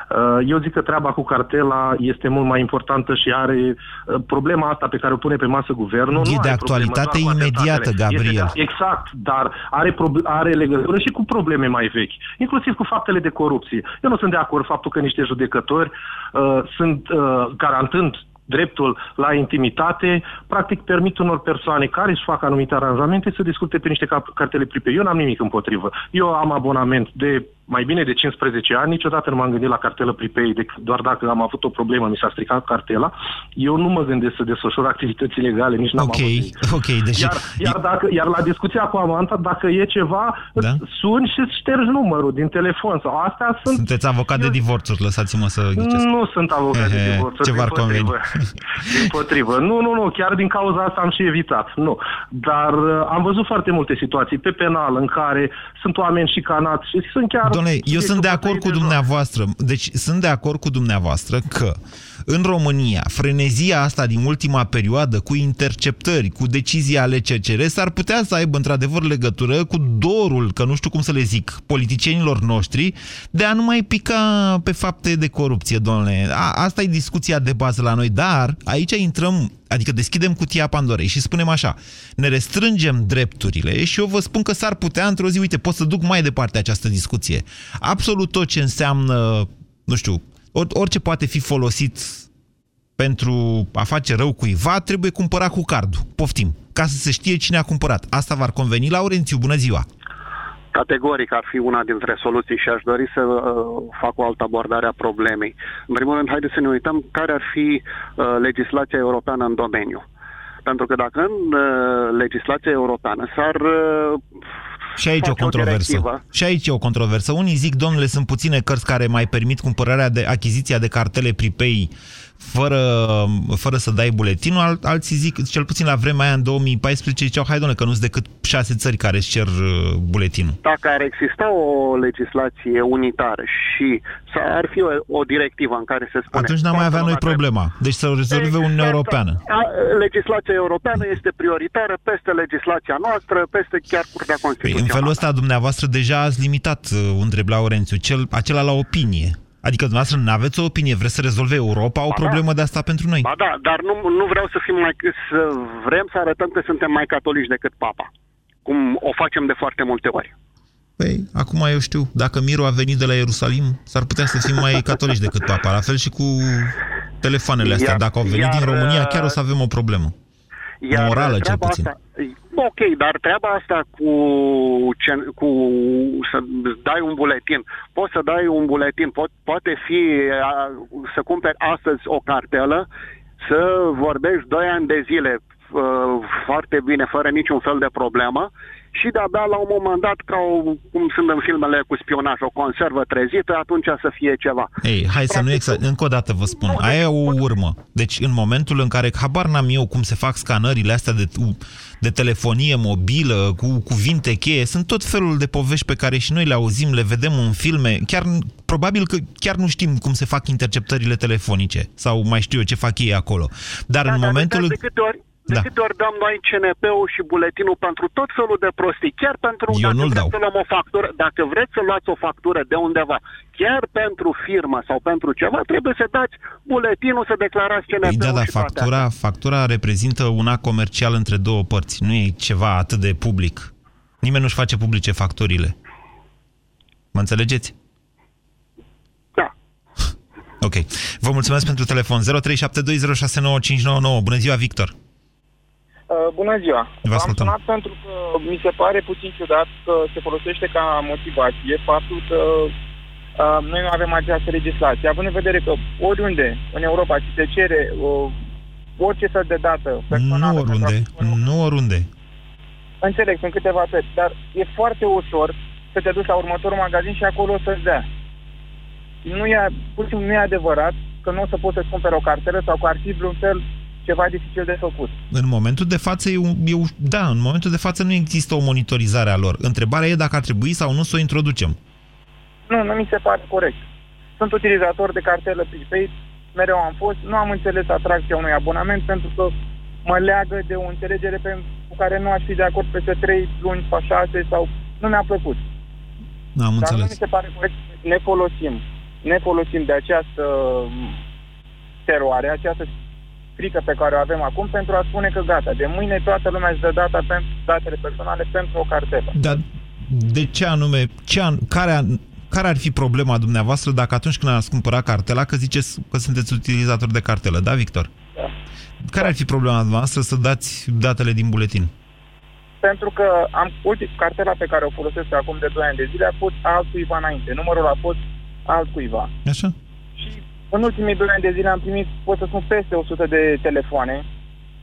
eu zic că treaba cu cartela este mult mai importantă și are uh, problema asta pe care o pune pe masă guvernul. E de actualitate imediată, Gabriel. Este, exact, dar are, are legătură și cu probleme mai vechi, inclusiv cu faptele de corupție. Eu nu sunt de acord faptul că niște judecători uh, sunt uh, garantând dreptul la intimitate, practic permit unor persoane care își fac anumite aranjamente să discute pe niște cartele pripe. Eu n-am nimic împotrivă. Eu am abonament de mai bine de 15 ani, niciodată nu m-am gândit la cartelă prepay, decât doar dacă am avut o problemă, mi s-a stricat cartela. Eu nu mă gândesc să desfășor activități legale, nici n-am okay, avut. Ok, deci... Iar, iar, dacă, iar la discuția cu Amanta, dacă e ceva, da? suni și ștergi numărul din telefon. Sau astea sunt... Sunteți avocat Eu... de divorțuri, lăsați-mă să ghicesc. Nu sunt avocat de divorțuri. Ce v-ar conveni? Din potrivă. Nu, nu, nu, chiar din cauza asta am și evitat. Nu. Dar uh, am văzut foarte multe situații pe penal în care sunt oameni și canați și sunt chiar Doamne, eu sunt de acord cu dumneavoastră. Deci sunt de acord cu dumneavoastră că în România, frenezia asta din ultima perioadă cu interceptări, cu decizia ale CCR, s-ar putea să aibă într-adevăr legătură cu dorul, că nu știu cum să le zic, politicienilor noștri, de a nu mai pica pe fapte de corupție, domnule. A, asta e discuția de bază la noi, dar aici intrăm Adică deschidem cutia Pandorei și spunem așa, ne restrângem drepturile și eu vă spun că s-ar putea într-o zi, uite, pot să duc mai departe această discuție. Absolut tot ce înseamnă, nu știu, orice poate fi folosit pentru a face rău cuiva, trebuie cumpărat cu cardul. Poftim, ca să se știe cine a cumpărat. Asta v-ar conveni, Laurențiu, bună ziua! Categoric ar fi una dintre soluții și aș dori să uh, fac o altă abordare a problemei. În primul rând, haideți să ne uităm care ar fi uh, legislația europeană în domeniu. Pentru că dacă în uh, legislația europeană s-ar uh, și aici o controversă. O și aici e o controversă. Unii zic, domnule, sunt puține cărți care mai permit cumpărarea de achiziția de cartele pripei fără, fără să dai buletinul, Al, alții zic, cel puțin la vremea aia în 2014, ziceau, hai doamne, că nu sunt decât șase țări care își cer uh, buletinul. Dacă ar exista o legislație unitară și ar fi o, o directivă în care se spune... Atunci n-am mai avea noi problema. Deci să o rezolve exact. Uniunea Europeană. Legislația europeană este prioritară peste legislația noastră, peste chiar Curtea Constituțională. Păi, în felul ăsta, dumneavoastră, deja ați limitat, uh, întreb Laurențiu, cel, acela la opinie. Adică dumneavoastră nu aveți o opinie, vreți să rezolve Europa o ba problemă da. de asta pentru noi? Ba da, dar nu, nu vreau să fim mai... să vrem să arătăm că suntem mai catolici decât papa, cum o facem de foarte multe ori. Păi, acum eu știu, dacă Miru a venit de la Ierusalim, s-ar putea să fim mai catolici decât papa. La fel și cu telefoanele astea. Iar, dacă au venit iar, din România, chiar o să avem o problemă. Iar morală, cel puțin. Asta, ok, dar treaba asta cu, ce- cu să dai un buletin, poți să dai un buletin, po- poate fi a, să cumperi astăzi o cartelă, să vorbești 2 ani de zile uh, foarte bine, fără niciun fel de problemă, și de-abia la un moment dat, ca o, cum sunt în filmele cu spionaj, o conservă trezită, atunci să fie ceva. Ei, hai să nu exact. Încă o dată vă spun. Aia e o urmă. Deci în momentul în care, habar n-am eu cum se fac scanările astea de, de telefonie mobilă, cu cuvinte cheie, sunt tot felul de povești pe care și noi le auzim, le vedem în filme. Chiar, probabil că chiar nu știm cum se fac interceptările telefonice sau mai știu eu ce fac ei acolo. Dar Da, în dar momentul... De câte ori, de Da. câte ori dăm noi CNP-ul și buletinul pentru tot felul de prostii, chiar pentru Eu dacă nu-l vreți dau. să luăm o factură, dacă vreți să luați o factură de undeva, chiar pentru firmă sau pentru ceva, trebuie să dați buletinul, să declarați CNP-ul Păi da, da, și toate factura, factura reprezintă un act comercial între două părți. Nu e ceva atât de public. Nimeni nu-și face publice facturile. Mă înțelegeți? Da. Ok. Vă mulțumesc pentru telefon. 0372069599. Bună ziua, Victor. Uh, bună ziua! Vă Am ascultăm. sunat pentru că mi se pare puțin ciudat că se folosește ca motivație faptul că uh, noi nu avem această legislație, având în vedere că oriunde în Europa ți se cere uh, orice fel de dată personală... Nu oriunde. Nu oriunde. Înțeleg, sunt câteva țări, dar e foarte ușor să te duci la următorul magazin și acolo o să-ți dea. Nu e, pur și simplu nu e adevărat că nu o să poți să-ți cumperi o cartelă sau că ar fi vreun fel ceva dificil de făcut. În momentul de față, e, un- e, un- da, în momentul de față nu există o monitorizare a lor. Întrebarea e dacă ar trebui sau nu să o introducem. Nu, nu mi se pare corect. Sunt utilizator de cartelă prepaid, mereu am fost, nu am înțeles atracția unui abonament pentru că mă leagă de o înțelegere pe, cu care nu aș fi de acord peste 3 luni sau 6 sau nu mi-a plăcut. Am Dar nu înțeles. mi se pare corect. Ne folosim. Ne folosim de această m, teroare, această frică pe care o avem acum pentru a spune că gata, de mâine toată lumea își dă data pentru datele personale pentru o cartelă. Dar de ce anume, ce an, care, an, care ar fi problema dumneavoastră dacă atunci când ați cumpărat cartela, că ziceți că sunteți utilizator de cartelă, da, Victor? Da. Care ar fi problema dumneavoastră să dați datele din buletin? Pentru că am ultim, cartela pe care o folosesc acum de 2 ani de zile a fost altcuiva înainte. Numărul a fost altcuiva. Așa? În ultimii 2 ani de zile am primit, pot să spun, peste 100 de telefoane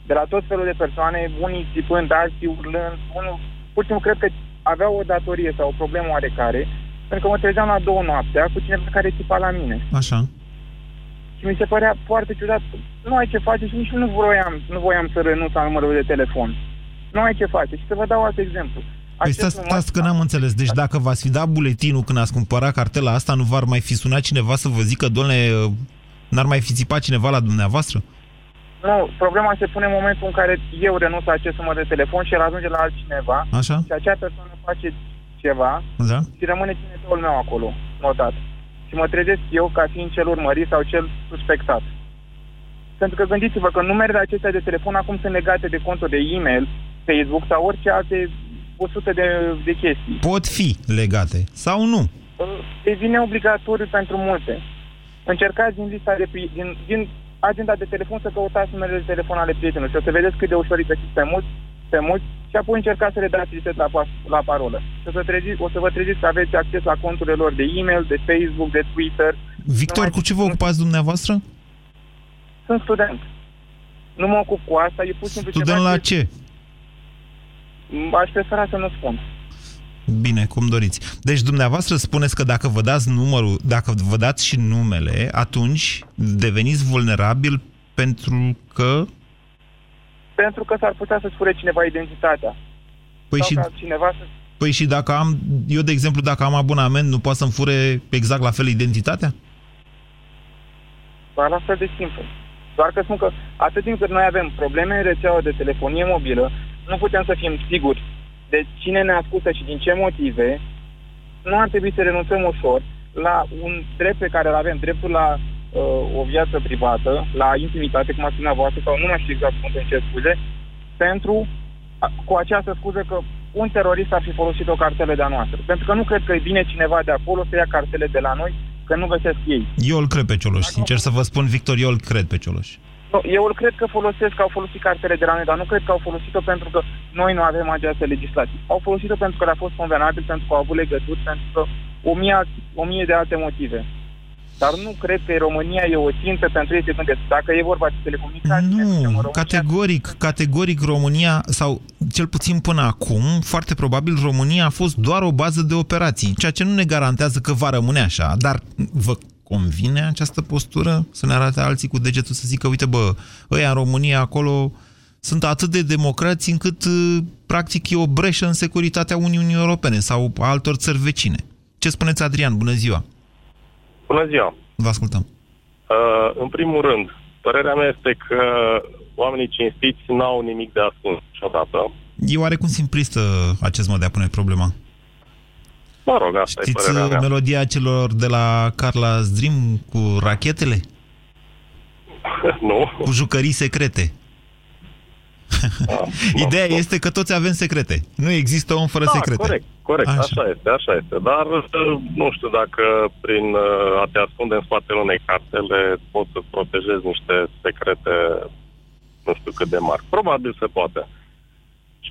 de la tot felul de persoane, unii țipând, alții urlând, unul, pur și simplu cred că aveau o datorie sau o problemă oarecare, pentru că mă trezeam la două noaptea cu cineva care țipa la mine. Așa. Și mi se părea foarte ciudat. Nu ai ce face și nici nu voiam, nu voiam să renunț la numărul de telefon. Nu ai ce face. Și să vă dau alt exemplu. Păi stați, stați că n-am înțeles. Deci dacă v-ați fi dat buletinul când ați cumpărat cartela asta, nu v-ar mai fi sunat cineva să vă zică, doamne, n-ar mai fi țipat cineva la dumneavoastră? Nu, problema se pune în momentul în care eu renunț la acest număr de telefon și el ajunge la altcineva Așa? și acea persoană face ceva Da? și rămâne cineteul meu acolo, notat. Și mă trezesc eu ca fiind cel urmărit sau cel suspectat. Pentru că gândiți-vă că numerele acestea de telefon acum sunt legate de conturi de e-mail, Facebook sau orice alte 100 de, de chestii. Pot fi legate sau nu? Devine obligatoriu pentru multe. Încercați din lista de, pri- din, din agenda de telefon să căutați numerele de telefon ale prietenilor și o să vedeți cât de ușor îi găsiți pe mulți, pe mulți și apoi încercați să le dați reset la, pas- la parolă. Și o să, treziți, o să vă treziți că aveți acces la conturile lor de e-mail, de Facebook, de Twitter. Victor, cu ce vă ocupați dumneavoastră? Sunt student. Nu mă ocup cu asta, e pur și simplu Student ceva la ce- ce? Aș prefera să nu spun. Bine, cum doriți. Deci dumneavoastră spuneți că dacă vă dați numărul, dacă vă dați și numele, atunci deveniți vulnerabil pentru că... Pentru că s-ar putea să-ți fure cineva identitatea. Păi sau și, ca cineva să... păi și dacă am, eu de exemplu, dacă am abonament, nu poate să-mi fure exact la fel identitatea? Doar la fel de simplu. Doar că spun că atât timp cât noi avem probleme în rețeaua de telefonie mobilă, nu putem să fim siguri de cine ne ascultă și din ce motive, nu ar trebui să renunțăm ușor la un drept pe care îl avem, dreptul la uh, o viață privată, la intimitate, cum a spus dumneavoastră, sau nu mai știu exact cum îmi cer scuze, pentru, a- cu această scuză că un terorist ar fi folosit o cartelă de-a noastră. Pentru că nu cred că e bine cineva de acolo să ia cartele de la noi, că nu găsesc ei. Eu îl cred pe Cioloș, sincer să vă spun, Victor, eu îl cred pe Cioloș. Nu, eu îl cred că folosesc, că au folosit cartele de la noi, dar nu cred că au folosit-o pentru că noi nu avem această legislație. Au folosit-o pentru că le-a fost convenabil, pentru că au avut legături, pentru că o mie, o mie de alte motive. Dar nu cred că România e o țintă pentru ei se gândesc. Dacă e vorba de telecomunicații... Nu, categoric, categoric România, sau cel puțin până acum, foarte probabil România a fost doar o bază de operații, ceea ce nu ne garantează că va rămâne așa, dar vă convine această postură? Să ne arate alții cu degetul să zică, uite bă, ăia în România acolo sunt atât de democrați încât practic e o breșă în securitatea Uniunii Europene sau a altor țări vecine. Ce spuneți, Adrian? Bună ziua! Bună ziua! Vă ascultăm. Uh, în primul rând, părerea mea este că oamenii cinstiți n-au nimic de ascuns niciodată. E oarecum simplistă acest mod de a pune problema. Mă rog, asta Știți e părerea mea. melodia celor de la Carla Dream cu rachetele? nu. Cu jucării secrete. Ideea este că toți avem secrete. Nu există om fără da, secrete. corect, corect, Așa. așa. așa este, așa este. Dar uh, nu știu dacă prin uh, a te ascunde în spatele unei cartele poți să protejezi niște secrete nu știu cât de mari. Probabil se poate.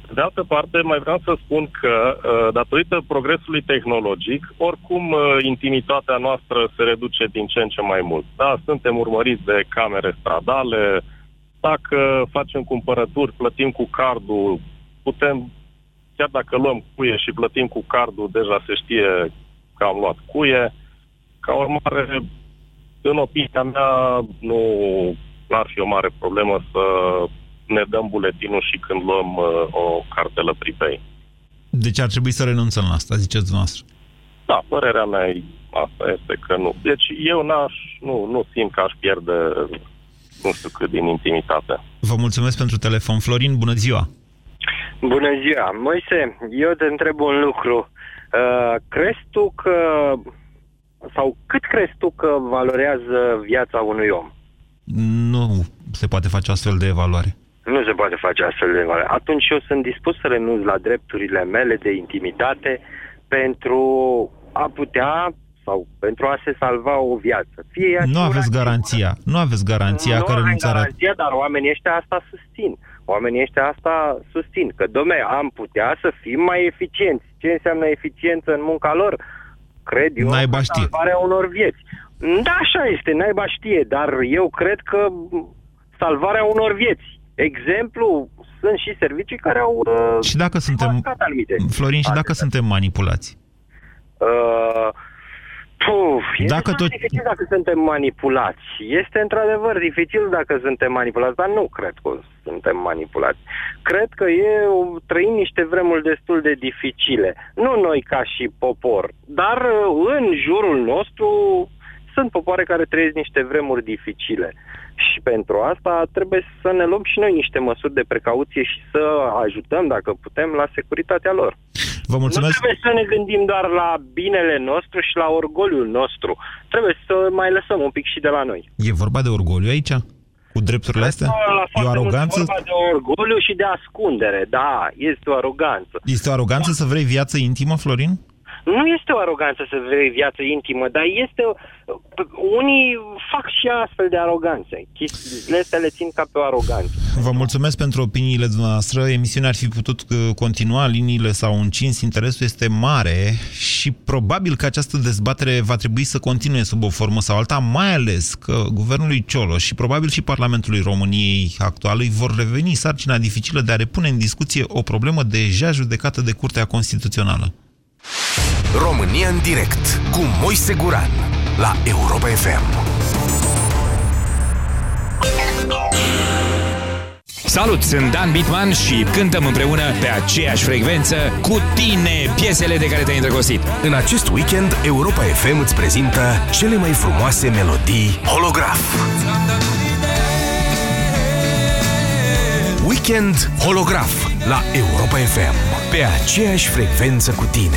Și pe de altă parte, mai vreau să spun că, uh, datorită progresului tehnologic, oricum uh, intimitatea noastră se reduce din ce în ce mai mult. Da, suntem urmăriți de camere stradale, dacă facem cumpărături, plătim cu cardul, putem, chiar dacă luăm cuie și plătim cu cardul, deja se știe că am luat cuie. Ca urmare, în opinia mea, nu ar fi o mare problemă să ne dăm buletinul și când luăm uh, o cartelă pripei. Deci ar trebui să renunțăm la asta, ziceți dumneavoastră. Da, părerea mea e, asta este că nu. Deci eu n-aș, nu, nu simt că aș pierde nu știu cât din intimitate. Vă mulțumesc pentru telefon. Florin, bună ziua! Bună ziua! Moise, eu te întreb un lucru. Uh, crezi tu că, sau cât crezi tu că valorează viața unui om? Nu se poate face astfel de evaluare. Nu se poate face astfel de evaluare. Atunci eu sunt dispus să renunț la drepturile mele de intimitate pentru a putea sau pentru a se salva o viață. Fie ea Nu și aveți una garanția. Nu aveți garanția nu că am renunțarea... garanția, dar oamenii ăștia asta susțin. Oamenii ăștia asta susțin. Că, domne, am putea să fim mai eficienți. Ce înseamnă eficiență în munca lor? Cred eu Naiba că știe. salvarea unor vieți. Da, așa este, naiba știe, dar eu cred că salvarea unor vieți. Exemplu, sunt și servicii care au uh, Și dacă suntem... marcat anumite. Florin, și dacă suntem manipulați? Uh, puf, e Dacă destul de tot- dificil dacă suntem manipulați. Este într-adevăr dificil dacă suntem manipulați, dar nu cred că suntem manipulați. Cred că e, trăim niște vremuri destul de dificile. Nu noi ca și popor, dar uh, în jurul nostru sunt popoare care trăiesc niște vremuri dificile. Și pentru asta trebuie să ne luăm și noi niște măsuri de precauție și să ajutăm, dacă putem, la securitatea lor. Vă mulțumesc. Nu trebuie să ne gândim doar la binele nostru și la orgoliul nostru. Trebuie să mai lăsăm un pic și de la noi. E vorba de orgoliu aici? Cu drepturile astea? La E o foarte mult aroganță? vorba de orgoliu și de ascundere. Da, este o aroganță. Este o aroganță să vrei viață intimă, Florin? Nu este o aroganță să vrei viață intimă, dar este... Unii fac și astfel de aroganțe. Chestiile astea le țin ca pe o aroganță. Vă mulțumesc pentru opiniile dumneavoastră. Emisiunea ar fi putut uh, continua, liniile s-au încins, interesul este mare și probabil că această dezbatere va trebui să continue sub o formă sau alta, mai ales că guvernului Cioloș și probabil și Parlamentului României actual îi vor reveni sarcina dificilă de a repune în discuție o problemă deja judecată de Curtea Constituțională. România în direct cu Moise Guran la Europa FM. Salut, sunt Dan Bitman și cântăm împreună pe aceeași frecvență cu tine piesele de care te-ai îndrăgostit. În acest weekend, Europa FM îți prezintă cele mai frumoase melodii holograf. Weekend holograf la Europa FM. Pe aceeași frecvență cu tine.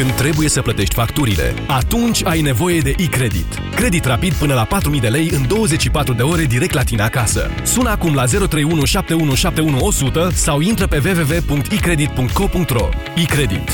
Când trebuie să plătești facturile, atunci ai nevoie de e-credit. Credit rapid până la 4.000 de lei în 24 de ore direct la tine acasă. Sună acum la 031 7171 100 sau intră pe www.ecredit.co.ro. E-credit.